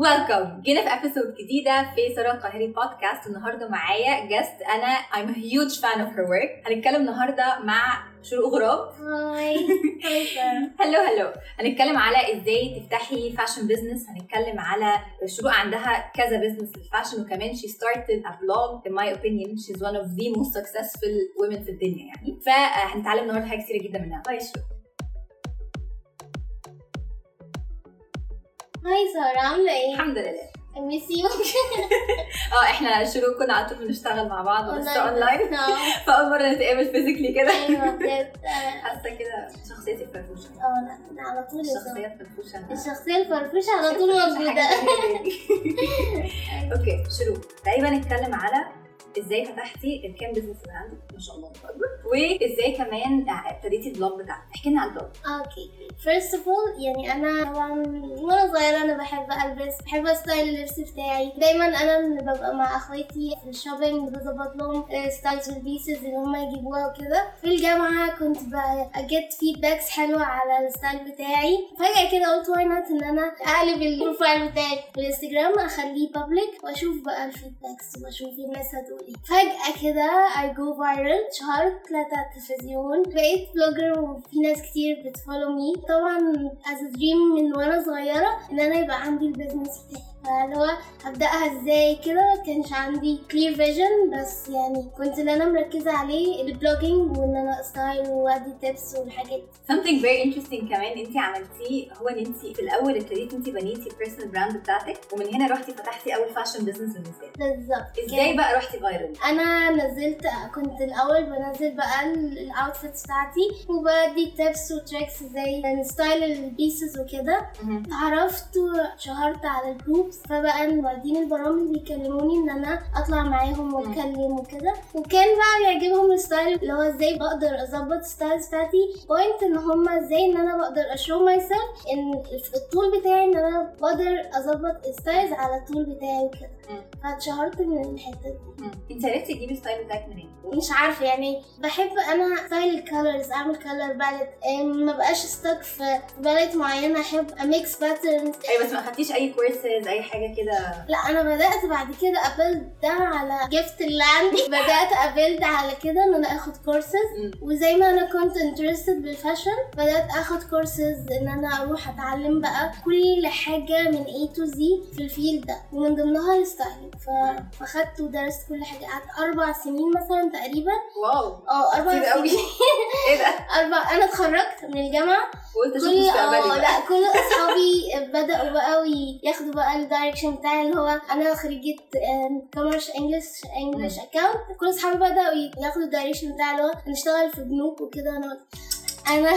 welcome again في episode جديدة في سارة القاهري بودكاست النهارده معايا guest أنا a huge fan of her work. هنتكلم النهارده مع شروق غراب؟ hi hello hello هنتكلم على إزاي تفتحي fashion business هنتكلم على شروق عندها كذا business لل fashion وكمان she started a blog. In my opinion she's one of the most successful women في الدنيا يعني. فهنتعلم النهارده حاجات كتيرة جدا منها. باي شروق hi سارة عاملة إيه؟ الحمد لله. you آه إحنا شروق كنا على طول بنشتغل مع بعض بس اونلاين آه. فأول مرة نتقابل physically كده. أيوه بجد. حاسة كده شخصيتي فرفوشه آه لا على طول. الشخصيه فرفوشه أنا. الشخصية الفرفوشة على طول يعني. okay شروق. تعالي نتكلم على إزاي فتحتي الكام business عندك؟ ما شاء الله. اكبر وازاي كمان ابتديتي ال blog بتاعك؟ احكي لنا على ال blog okay first of all يعني أنا طبعا وأنا صغيرة أنا بحب ألبس بحب أ style اللبس بتاعي. دايما أنا اللي ببقى مع أخواتي في ال shopping بظبط لهم styles وال pieces اللي هم يجيبوها وكده. في الجامعة كنت ا get feedbacks حلوة على ال style بتاعي. فجأة كده قلت why not إن أنا أقلب ال profile بتاعي في الانستجرام أخليه public وأشوف بقى ال feedbacks وأشوف الناس هتقول إيه فجاه كده I go viral شهرت طلعت على التلفزيون بقيت blogger وفي ناس كتير بت follow me طبعا as a dream من وأنا صغيرة ان أنا يبقى عندي ال business بتاعي فاللي هو هبدأها إزاي كده؟ كانش عندي clear vision بس يعني كنت اللي أنا مركزة عليه ال blogging وإن أنا style وأدي tips والحاجات. دي. something very interesting كمان انت عملتيه هو إن انت في الأول ابتديتي انت بنيتي ال personal brand بتاعتك ومن هنا رحتي فتحتي أول fashion business للنساء بالظبط. إزاي بقى رحتي viral أنا نزلت كنت الأول بنزل بقى ال outfits بتاعتي وبدي tips و tricks إزاي ن style ال pieces وكده. اتعرفت وشهرت على ال groups فبقى المعيدين البرامج بيكلموني إن أنا أطلع معاهم وأتكلم وكده. وكان بقى بيعجبهم ال style اللي هو إزاي بقدر أظبط styles بتاعتي. point إن هما إزاي إن أنا بقدر ا show my إن الطول بتاعي إن أنا بقدر أظبط ال styles على الطول بتاعي وكده. فاتشهرت من الحتة دي. انت عرفتي تجيبي ال style بتاعك منين؟ مش عارفة يعني بحب أنا style ال colors أعمل color palette ما بقاش stuck في palette معينة أحب ا mix patterns أيوه بس ما خدتيش أي كورسز أي حاجة كده؟ لا أنا بدأت بعد كده ا build ده على gift اللي عندي بدأت ا build على كده إن أنا آخد كورسز. وزي ما أنا كنت interested بال fashion بدأت آخد كورسز إن أنا أروح أتعلم بقى كل حاجة من A to Z في ال field ده. ومن ضمنها ال styling ف... فاخدت ودرست كل حاجة. قعدت أربع سنين مثلا تقريبا. wow. آه أربع سنين. إيه ده؟ أربع أنا اتخرجت من الجامعة. أشوف كل آه. لا كل أصحابي بدأوا بقى وياخدوا بقى ال direction بتاعي اللي هو أنا خريجة commerce English English account كل أصحابي بدأوا ياخدوا ال direction بتاعي اللي هو نشتغل في بنوك وكده. أنا أنا.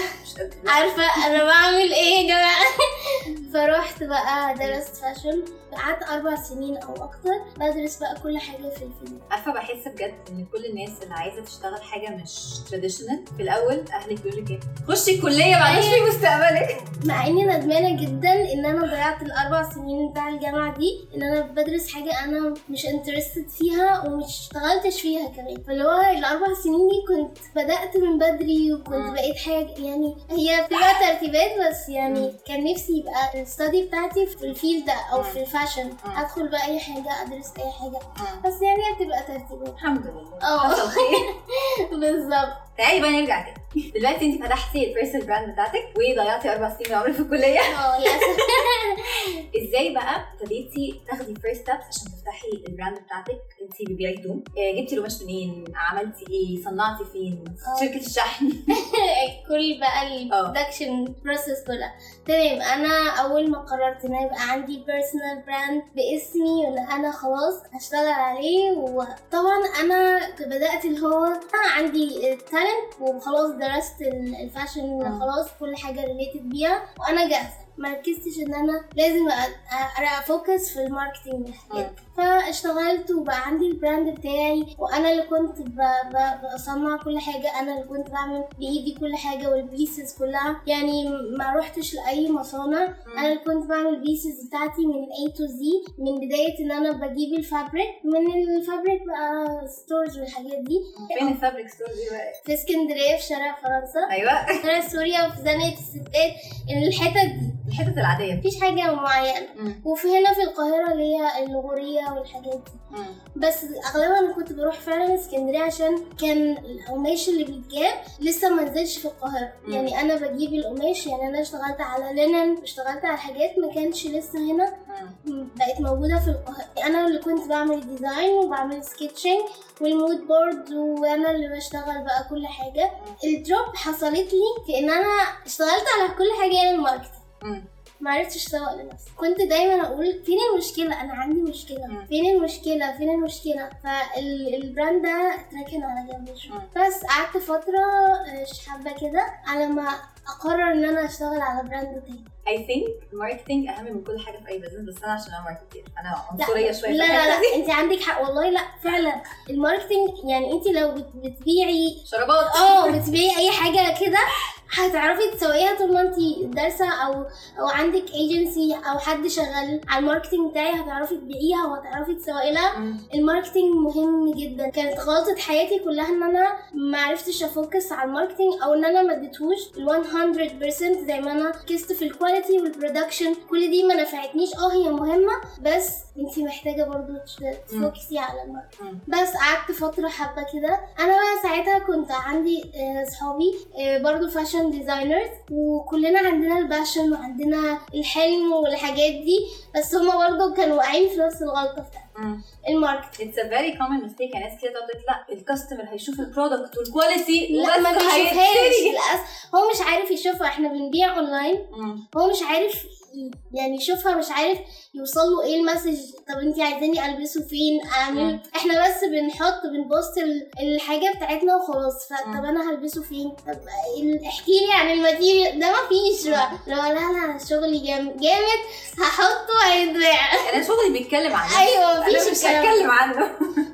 عارفة أنا بعمل إيه يا جماعة؟ فروحت بقى درست fashion قعدت أربع سنين أو أكتر بدرس بقى كل حاجة في ال field عارفة بحس بجد إن كل الناس اللي عايزة تشتغل حاجة مش traditional في الأول أهلك بيقولوا لك إيه خشي الكلية بعد أيوة. في مستقبلك مع إني ندمانة جدا إن أنا ضيعت الأربع سنين بتاع الجامعة دي إن أنا بدرس حاجة أنا مش interested فيها ومش اشتغلتش فيها كمان فاللي هو الأربع سنين دي كنت بدأت من بدري وكنت مم. بقيت حاجة يعني هي بتبقى ترتيبات بس. يعني كان نفسي يبقى ال study بتاعتي في ال field ده أو مم. في ال fashion مم. أدخل بقى أي حاجة أدرس أي حاجة. بس يعني هي بتبقى ترتيبات. الحمد لله. آه. بالظبط. تعالي بقى نرجع تاني. دلوقتي انت فتحتي ال personal brand بتاعتك وضيعتي أربع سنين من عمرك في الكلية. آه للاسف إزاي بقى ابتديتي تاخدي first steps عشان تفتحي ال brand بتاعتك؟ انت بتبيعي هدوم آه، جبتي القماش منين؟ عملتي إيه؟ صنعتي فين. شركة الشحن. كل بقى. ال production process كلها. تمام أنا أول ما قررت إن يبقى عندي personal brand باسمي وإن أنا خلاص هشتغل عليه وطبعا أنا بدأت اللي هو أنا عندي ال talent وخلاص درست ال- ال fashion. خلاص كل حاجة related بيها وأنا جاهزة ما ركزتش إن أنا لازم ا focus في ال marketing والحاجات دي. فاشتغلت وبقى عندي ال brand بتاعي وأنا اللي كنت. بصنع كل حاجة أنا اللي كنت بعمل بإيدي كل حاجة وال pieces كلها. يعني ما روحتش لأي مصانع أنا اللي كنت بعمل ال pieces بتاعتي من A to Z من بداية إن أنا بجيب ال fabric من ال fabric بقى stores والحاجات دي. فين ال fabric store دي بقى؟ في اسكندرية في شارع فرنسا. أيوه. شارع سوريا وفي زنقة الستات الحتت دي. الحتت العادية مفيش حاجة معينة مم. وفي هنا في القاهرة اللي هي الغوريه والحاجات دي مم. بس أغلبها أنا كنت بروح فعلا اسكندرية عشان كان القماش اللي بيتجاب لسه ما نزلش في القاهرة مم. يعني أنا بجيب القماش يعني أنا اشتغلت على linen اشتغلت على حاجات ما كانش لسه هنا مم. بقت موجودة في القاهرة أنا اللي كنت بعمل design وبعمل sketching وال mood board وأنا اللي بشتغل بقى كل حاجة ال drop حصلت لي في إن أنا اشتغلت على كل حاجة أنا ال marketing. ما عرفتش اسوق لنفسي كنت دايما أقول فين المشكلة؟ أنا عندي مشكلة. مم. فين المشكلة؟ فين المشكلة؟ فال brand ده اتركن على جنب. شوية. بس قعدت فترة آه، حبه كده على ما أقرر إن أنا أشتغل على brand تاني. I think ال marketing أهم من كل حاجة في أي business بس أنا عشان أنا marketer أنا عنصرية شوية لا لا دي. لا أنت عندك حق والله لا فعلا. ال marketing يعني أنت لو بت- بتبيعي شرابات. آه بتبيعي أي حاجة كده هتعرفي تسوقيها طول ما أنت دارسة أو أو عندك ايجنسي أو حد شغال على ال marketing بتاعي هتعرفي تبيعيها وهتعرفي تسوقي لها. مم. ال marketing مهم جدا. كانت غلطة حياتي كلها إن أنا ما عرفتش أ focus على ال marketing أو إن أنا ما اديتهوش ال 100% زي ما أنا ركزت في ال quality. وال production كل دي ما نفعتنيش. آه هي مهمة بس انت محتاجة برضو ت focus ي على مم. بس قعدت فترة حبة كده. أنا بقى ساعتها كنت عندي آه، صحابي آه، برضو fashion designers وكلنا عندنا ال passion وعندنا الحلم والحاجات دي بس هما برضو كانوا واقعين في نفس الغلطة بتاعت مم. ال market It's a very common mistake. يعني ناس كده تقعد تقول لا ال customer هيشوف ال product وال quality لا ما بيشوفهاش. للأسف. هو مش عارف يشوفها. إحنا بنبيع اونلاين. هو مش عارف يعني يشوفها مش عارف يوصل له إيه ال message طب انت عايزاني ألبسه فين؟ أعمل. إحنا بس بنحط بن post ال- الحاجة بتاعتنا وخلاص فطب. أنا هلبسه فين؟ طب احكي لي عن ال material ده ما فيش بقى. لو لا لا شغلي جامد جامد. هحطه هيتباع. أنا شغلي بيتكلم عن نفسه. أيوه مفيش مش هتكلم عنه.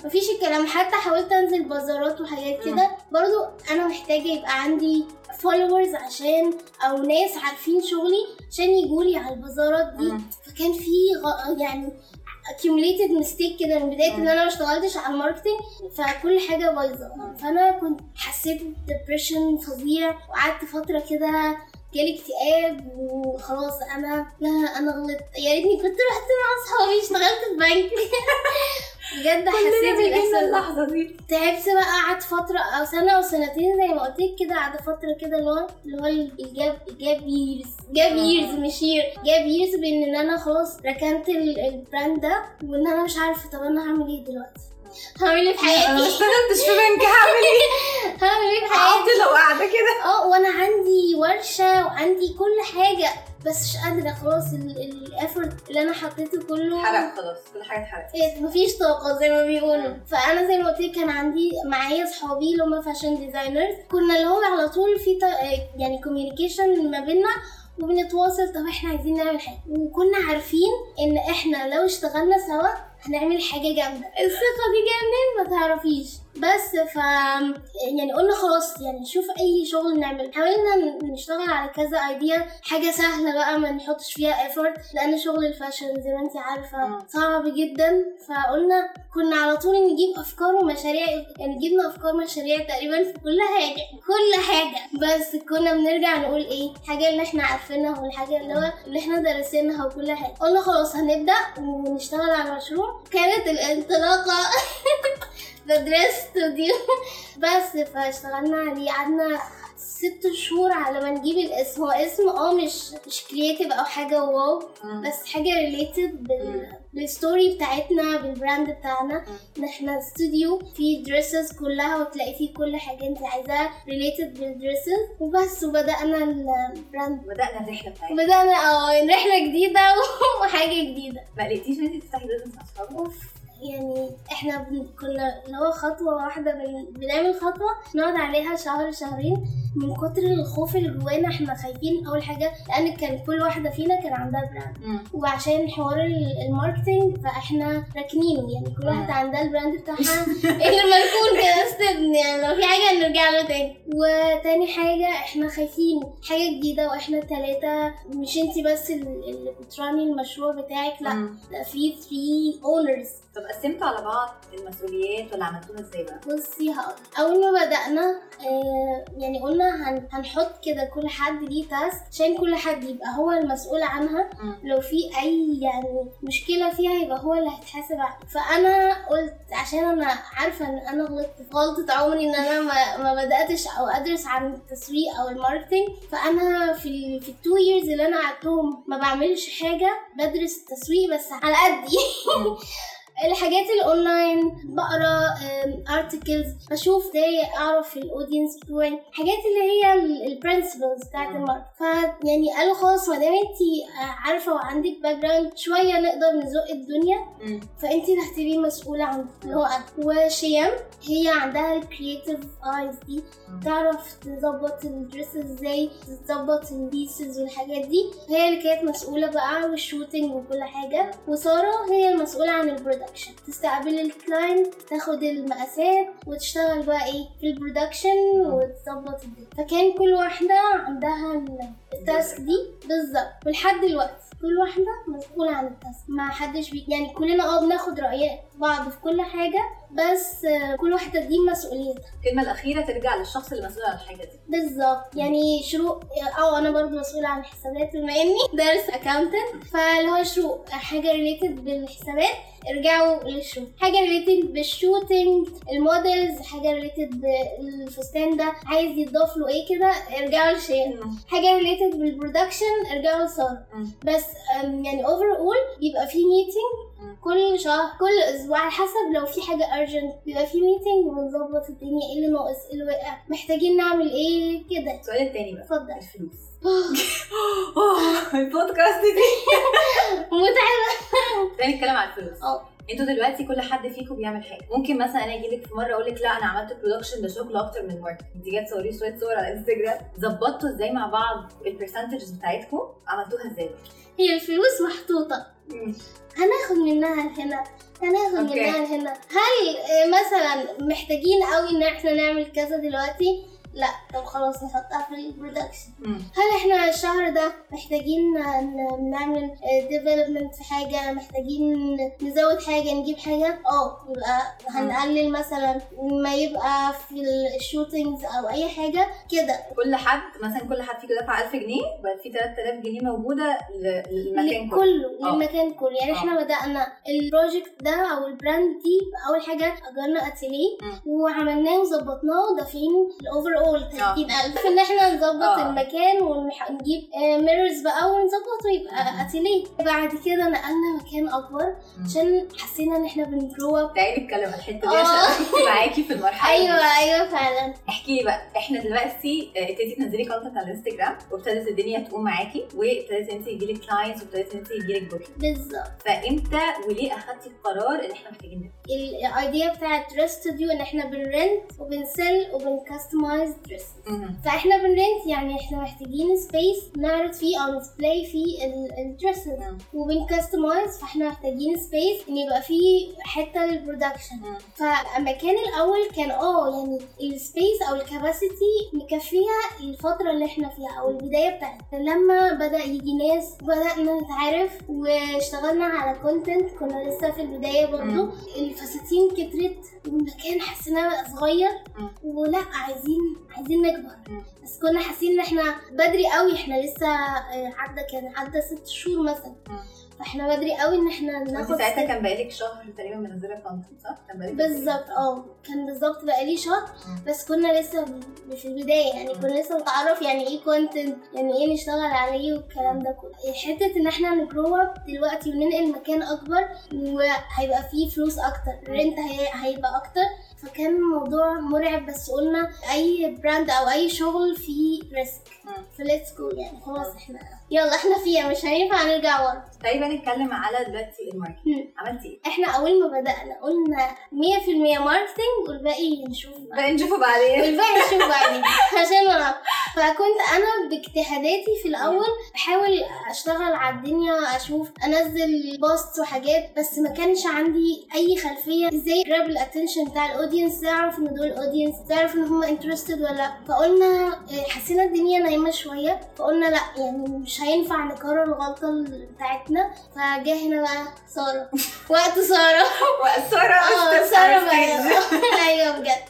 مفيش الكلام. حتى حاولت أنزل بازارات وحاجات كده. برضو أنا محتاجة يبقى عندي followers عشان أو ناس عارفين شغلي عشان يجولي على البازارات دي. مم. فكان في غ... يعني accumulated mistake كده من بداية إن أنا ما اشتغلتش على ال marketing فكل حاجة بايظة. فأنا كنت حسيت ب depression فظيع وقعدت فترة كده جالي اكتئاب وخلاص أنا لا أنا غلطت. يا ريتني كنت رحت مع أصحابي اشتغلت في بنك. بجد حسيت بالإحساس اللحظة دي تعبت بقى قعدت فترة أو سنة أو سنتين زي ما قلت لك كده قعدت فترة كده اللي هو اللي هو ال gap gap years gap آه. years مش year gap years بإن إن أنا خلاص ركنت ال- ال brand ده وإن أنا مش عارفة طب أنا هعمل إيه دلوقتي؟ هعمل إيه في أنا ما حياتي؟ اشتغلتش في بنك هعمل إيه؟ هعمل إيه في حياتي؟ لو قاعدة كده آه وأنا عندي ورشة وعندي كل حاجة بس مش قادره خلاص ال effort اللي أنا حطيته كله حرق خلاص كل حاجة اتحرقت إيه، مفيش طاقة زي ما بيقولوا فأنا زي ما قلت لك كان عندي معايا صحابي اللي هم fashion designers كنا اللي هو على طول في يعني communication ما بينا وبنتواصل طب إحنا عايزين نعمل حاجة وكنا عارفين إن إحنا لو اشتغلنا سوا هنعمل حاجة جامدة. الثقة دي جاية منين ما تعرفيش. بس ف يعني قلنا خلاص يعني نشوف أي شغل نعمل. حاولنا نشتغل على كذا idea حاجة سهلة بقى ما نحطش فيها effort لأن شغل ال fashion زي ما انت عارفة مم. صعب جدا. فقلنا كنا على طول نجيب أفكار ومشاريع يعني جبنا أفكار مشاريع تقريبا في كل حاجة كل حاجة. بس كنا بنرجع نقول إيه؟ الحاجة اللي إحنا عارفينها والحاجة اللي هو اللي إحنا دارسينها وكل حاجة. قلنا خلاص هنبدأ ونشتغل على المشروع. كانت الانطلاقة. The Dress Studio بس فاشتغلنا عليه قعدنا ست شهور على ما نجيب الاسم. هو اسم آه مش مش creative أو حاجة wow. بس حاجة related بال. بال story بتاعتنا بال brand بتاعنا. إن إحنا استوديو فيه dresses كلها وتلاقي فيه كل حاجة أنت عايزاها related بال dresses وبس وبدأنا ال brand بدأنا الرحلة بتاعتنا. وبدانا آه رحلة جديدة وحاجة جديدة. ما لقيتيش إن أنت تفتحي business مع أصحابك؟ يعني إحنا كنا اللي هو خطوة واحدة بن- بنعمل خطوة نقعد عليها شهر شهرين من كتر الخوف اللي جوانا إحنا خايفين. أول حاجة لأن كان كل واحدة فينا كان عندها brand. وعشان حوار ال- ال marketing فاحنا راكنينه يعني كل واحدة. عندها ال brand بتاعها. اللي مركون كده استبن يعني لو في حاجة نرجع له تاني. وتاني حاجة إحنا خايفين. حاجة جديدة وإحنا تلاتة. مش انتي بس ال- اللي بتراني المشروع بتاعك لا. في 3 owners طب قسمتوا على بعض المسؤوليات ولا عملتوها إزاي بقى؟ بصي هقول أول ما بدأنا آه يعني قلنا هن... هنحط كده كل حد ليه task عشان كل حد يبقى هو المسؤول عنها. لو في أي يعني مشكلة فيها يبقى هو اللي هيتحاسب فأنا قلت عشان أنا عارفة إن أنا غلطت غلطة عمري إن أنا ما, ما بدأتش أو أدرس عن التسويق أو ال marketing. فأنا في ال في ال two years اللي أنا قعدتهم ما بعملش حاجة بدرس التسويق بس على قدي. الحاجات الاونلاين بقرا articles بشوف إزاي اعرف ال audience بتوعي حاجات اللي هي ال principles بتاعت مم. ال market فيعني قالوا خلاص ما دام انت عارفة وعندك background شوية نقدر نزق الدنيا. فانت اللي هتبقي مسؤولة عن اللي هو هي عندها ال creative eyes دي. تعرف تظبط ال dress إزاي تظبط ال pieces والحاجات دي هي اللي كانت مسؤولة بقى وال shooting وكل حاجة وسارة هي المسؤولة عن ال production تستقبل ال client تاخد المقاسات وتشتغل بقى إيه؟ في ال production وتظبط الدنيا. فكان كل واحدة عندها ال- ال task دي بالظبط. ولحد دلوقتي كل واحدة مسؤولة عن ال task ما حدش بي يعني كلنا آه بناخد رأيات. بعض في كل حاجة بس كل واحدة دي مسؤوليتها الكلمة الأخيرة ترجع للشخص اللي مسؤول عن الحاجة دي بالظبط يعني شروق أو أنا برضو مسؤولة عن الحسابات بما إني دارس accountant فاللي هو شروق حاجة related بالحسابات ارجعوا لشروق حاجة related بال shooting ال models حاجة related بالفستان ده عايز يضاف له إيه كده ارجعوا لشروق مم. حاجة related بال production ارجعوا لساره مم. بس يعني overall بيبقى في meeting. كل شهر كل أسبوع على حسب لو في حاجة urgent بيبقى في meeting وبنظبط الدنيا إيه اللي ناقص إيه اللي واقع محتاجين نعمل إيه كده. السؤال التاني بقى اتفضل. الفلوس. البودكاست دي. متعبة. خلينا نتكلم عن الفلوس. آه. أنتوا دلوقتي كل حد فيكم بيعمل حاجة. ممكن مثلا أنا أجي لك في مرة أقول لك لا أنا عملت production ده شغل أكتر من market انت جاية تصوري شوية صور على انستجرام ظبطتوا إزاي مع بعض ال percentages بتاعتكم؟ عملتوها إزاي؟ هي الفلوس محطوطة. هناخد منها هنا هناخد. منها هنا. هل آه، مثلا محتاجين قوي إن إحنا نعمل كذا دلوقتي؟ لا طب خلاص نحطها في ال production. هل إحنا الشهر ده محتاجين نعمل development في حاجة محتاجين نزود حاجة نجيب حاجة آه يبقى هنقلل مثلا ما يبقى في ال shootings أو أي حاجة كده كل حد مثلا كل حد فيكم دفع 1000 جنيه بقى في 3000 جنيه موجودة للمكان كله آه. للمكان كله يعني. إحنا بدأنا ال project ده أو ال brand دي أول حاجة أجرنا اتيليه. وعملناه وظبطناه ودافعين ال overall 30000 ان إحنا نظبط آه. المكان ونجيب mirrors بقى ونظبطه يبقى. اتيليه بعد كده نقلنا مكان أكبر. عشان حسينا إن إحنا بن grow up تعالي نتكلم عن الحتة دي آه. عشان أنا كنت معاكي في المرحلة. أيوه أيوه فعلا احكي لي بقى إحنا دلوقتي آه، ابتديتي تنزلي content على الانستجرام وابتدت الدنيا تقوم معاكي وابتدت انت يجيلك clients وابتدت انت يجيلك booking بالظبط فإمتى وليه أخدتي القرار إن إحنا محتاجين؟ ال idea بتاعت dress studio إن إحنا بن rent وبنسل وبن customize dress مهم. فإحنا بن rent يعني إحنا محتاجين space نعرض فيه أو ن display فيه ال dresses. وبن customize فإحنا محتاجين space إن يبقى فيه حتة لل production. فالمكان الأول كان آه يعني ال space أو ال capacity مكفيها الفترة اللي إحنا فيها أو البداية بتاعتنا لما بدأ يجي ناس بدانا نتعرف واشتغلنا على content كنا لسه في البداية برضو مم. الفساتين كترت المكان حسيناه بقى صغير. ولا عايزين عايزين نكبر. بس كنا حاسين إن إحنا بدري قوي إحنا لسه آه، عدى كان عدى ست شهور مثلا. فإحنا بدري قوي إن إحنا ناخد ساعتها. كان بقالك شهر تقريبا منزله content صح؟ كان بقالك بالظبط آه كان بالظبط بقالي شهر. بس كنا لسه في البداية يعني. كنا لسه بنتعرف يعني إيه content يعني إيه نشتغل عليه والكلام ده كله حتة إن إحنا ن grow up دلوقتي وننقل مكان أكبر وهيبقى فيه فلوس أكتر ال rent هي- هيبقى أكتر فكان الموضوع مرعب بس قلنا أي brand أو أي شغل فيه risk. ف let's go يعني خلاص إحنا يلا إحنا فيها مش هينفع نرجع ورا طيب هنتكلم على دلوقتي ال market مم. عملتي إيه؟ إحنا أول ما بدأنا قلنا 100% marketing والباقي نشوف بقى. نشوفه بعدين والباقي نشوف بعدين عشان فكنت أنا باجتهاداتي في الأول بحاول أشتغل على الدنيا أشوف أنزل post وحاجات بس ما كانش عندي أي خلفية إزاي grab ال attention بتاع ال audience تعرف إن دول audience تعرف إن هم interested ولا لأ. فقلنا آه، حسينا الدنيا نايمة شوية فقلنا لأ يعني مش هينفع نكرر الغلطة بتاعتنا. فجه هنا بقى سارة. وقت سارة. سارة أستاذ سارة على ال stage. بقى. أيوه بجد.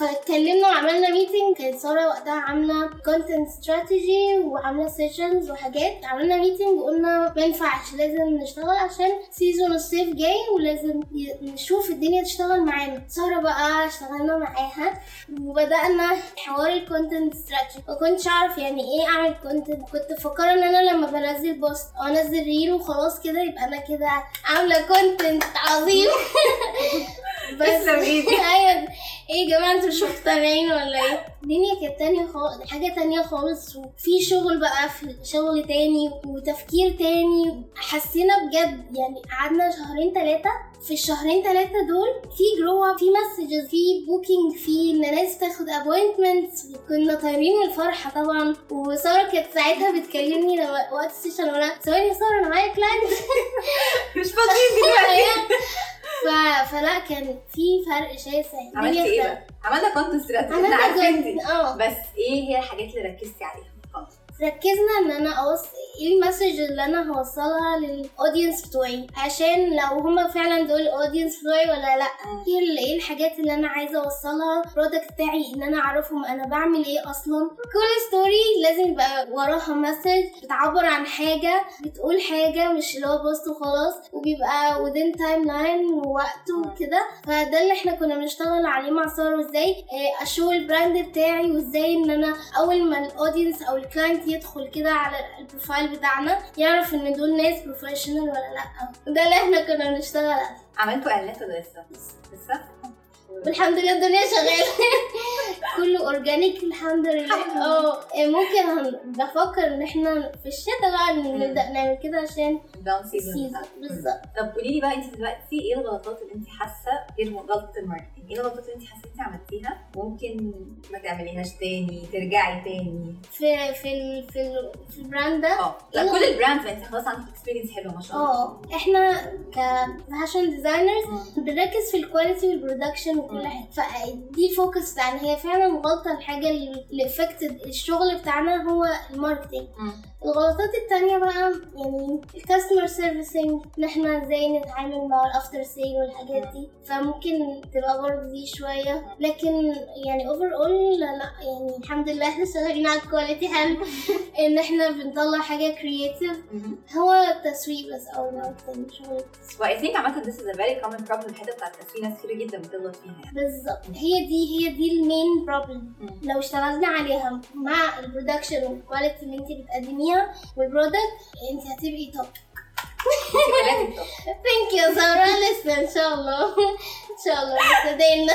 فاتكلمنا وعملنا meeting كانت سارة وقتها عاملة content strategy وعاملة sessions وحاجات. عملنا meeting وقلنا ما ينفعش لازم نشتغل عشان season الصيف جاي ولازم نشوف الدنيا تشتغل معانا. سارة بقى اشتغلنا معاها وبدأنا حوار ال content strategy ما كنتش أعرف يعني إيه أعمل content كنت مفكرة إن أنا لما بنزل post أو أنزل reel وخلاص كده يبقى أنا كده عاملة content عظيم. بس. أيوه. إيه يا جماعة أنتوا مش مقتنعين ولا إيه؟ الدنيا كانت تانية خالص حاجة تانية خالص. وفي شغل بقى في شغل تاني وتفكير تاني. حسينا بجد يعني قعدنا شهرين تلاتة. في الشهرين تلاتة دول في grow up في messages في booking في إن ناس تاخد appointments كنا طايرين من الفرحة طبعا. وسارة كانت ساعتها بتكلمني لما وقت ال session وأنا ثواني يا سارة أنا معايا client مش فاضيين دلوقتي. ف... فلا كان في فرق شاسع عملتي الدنيا إيه. بقى؟ عملنا content إحنا عملنا عارفين دي آه بس إيه هي الحاجات اللي ركزتي عليها؟ ركزنا إن أنا اوصل إيه ال message اللي أنا هوصلها لل audience بتوعي؟ عشان لو هما فعلا دول ال audience بتوعي ولا لأ. إيه ال- إيه الحاجات اللي أنا عايزة أوصلها؟ ال product بتاعي إن أنا أعرفهم أنا بعمل إيه أصلا. كل story لازم يبقى وراها message بتعبر عن حاجة بتقول حاجة مش اللي هو post وخلاص وبيبقى within timeline ووقت وكده. فده اللي إحنا كنا بنشتغل عليه مع سارة وازاي آه، أشو ال brand بتاعي وإزاي إن أنا أول ما ال audience أو ال client يدخل كده على ال profile بتاعنا يعرف إن دول ناس professional ولا لأ ده اللي إحنا كنا بنشتغل عليه عملتوا إعلانات ولا لسه؟ لسه؟ والحمد لله الدنيا شغالة. كله organic الحمد لله. آه ممكن بفكر إن إحنا في الشتاء بقى نبدأ نعمل كده عشان down season ال season بالظبط. طب قولي لي بقى أنت دلوقتي إيه الغلطات اللي أنت حاسة غير غلطة ال marketing؟ إيه الغلطات اللي أنت حاسة أنت عملتيها ممكن ما تعمليهاش تاني ترجعي تاني؟ في في ال في ال في ال brand ده؟ آه. لا إيه؟ كل ال brands انت خلاص عندك experience حلوة ما شاء الله. آه. إحنا ك fashion designers بنركز في ال quality وال production وكل حاجة. فدي ال focus بتاعنا. هي فعلا غلطة. الحاجة اللي affected الشغل بتاعنا هو ال marketing. مم. الغلطات التانية بقى يعني ال customer servicing إن إحنا إزاي نتعامل مع ال after sale والحاجات دي. فممكن تبقى برضه دي شوية. لكن يعني overall لا يعني الحمد لله إحنا شغالين على ال quality حلو. إن إحنا بنطلع حاجة creative. هو التسويق بس أو ال marketing شغل So I think عامة this is a very common problem الحتة بتاعت التسويق ناس كتير جدا بتغلط فيها يعني. بالظبط. هي دي هي دي ال main problem. لو اشتغلنا عليها مع ال production وال quality اللي انت بتقدميها وال product انت هتبقي top انت كمان top. thank you سارة لسه ان شاء الله ان شاء الله ابتدينا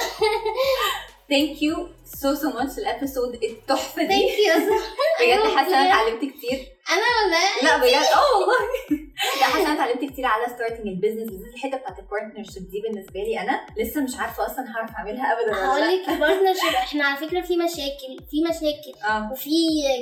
Thank you so so much. ال episode التحفة دي thank you سارة بجد حاسة أنا اتعلمت كتير أنا ولا لا بجد؟ آه والله لا حاسة أنا اتعلمت كتير على starting ال business بالذات الحتة بتاعت ال partnership دي بالنسبة لي. أنا لسه مش عارفة أصلا هعرف أعملها ابدا ولا هقول لك ال partnership إحنا على فكرة في مشاكل في مشاكل آه. وفي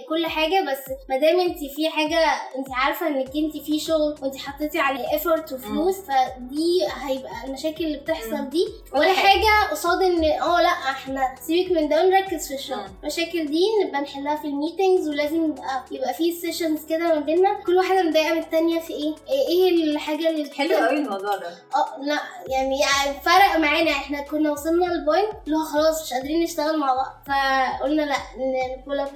كل حاجة بس ما دام أنت في حاجة أنت عارفة إنك أنت في شغل وأنت حطيتي عليه effort وفلوس فدي هيبقى المشاكل اللي. بتحصل دي. ولا. حاجة. قصاد إن آه لأ إحنا سيبك من ده ونركز في الشغل. المشاكل دي نبقى نحلها في ال meetings ولازم يبقى يبقى في sessions كده ما بيننا كل واحدة مضايقه من التانية في إيه؟ إيه إيه الحاجة اللي حلو قوي الموضوع ده. آه لا يعني, يعني فرق معانا إحنا كنا وصلنا لل point اللي هو خلاص مش قادرين نشتغل مع بعض فقلنا لا ن pull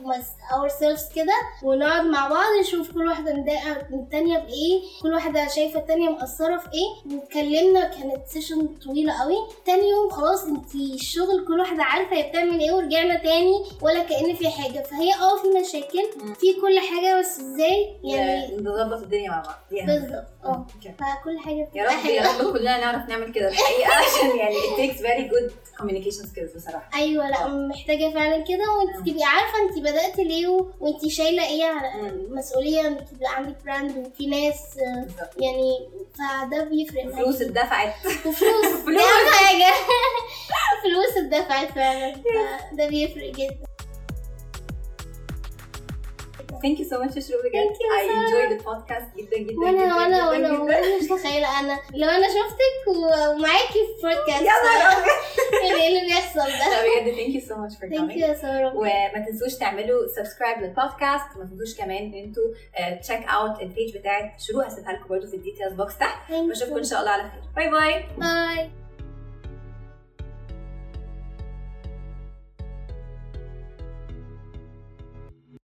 up ourselves كده ونقعد مع بعض نشوف كل واحدة مضايقه من التانية بايه كل واحدة شايفة التانية مقصرة في إيه واتكلمنا كانت session طويلة قوي تاني يوم خلاص انت الشغل كل واحدة عارفة هي بتعمل إيه ورجعنا تاني ولا كأن في حاجة فهي آه في مشاكل. في كل حاجة بس إزاي؟ يعني نظبط الدنيا مع بعض. بالظبط. آه. فكل حاجة يا رب يا رب. كلنا نعرف نعمل كده. الحقيقة عشان يعني it takes very good communication skills بصراحة. أيوه لا. محتاجة فعلا كده. وانت. تبقي عارفة انت بدأتي ليه وانت شايلة إيه على. مسؤولية انك يبقى عندك براند وفي ناس يعني فده بيفرق. فلوس اتدفعت. وفلوس. فلوس. حاجة. فلوس اتدفعت فعلا. فده بيفرق جدا. Thank you so much يا شروق بجد Sarah. enjoyed the podcast جدا جدا وأنا وأنا وأنا مش متخيله أنا لو أنا شفتك ومعاكي في بودكاست يا نهار. يعني إيه اللي بيحصل ده بجد thank you so much for thank you يا ساره وما تنسوش تعملوا subscribe لل podcast وما تنسوش كمان ان أنتوا check out ال page بتاعت شروق هسيبها لكم برضه في ال details box تحت واشوفكم ان. شاء الله على خير bye bye bye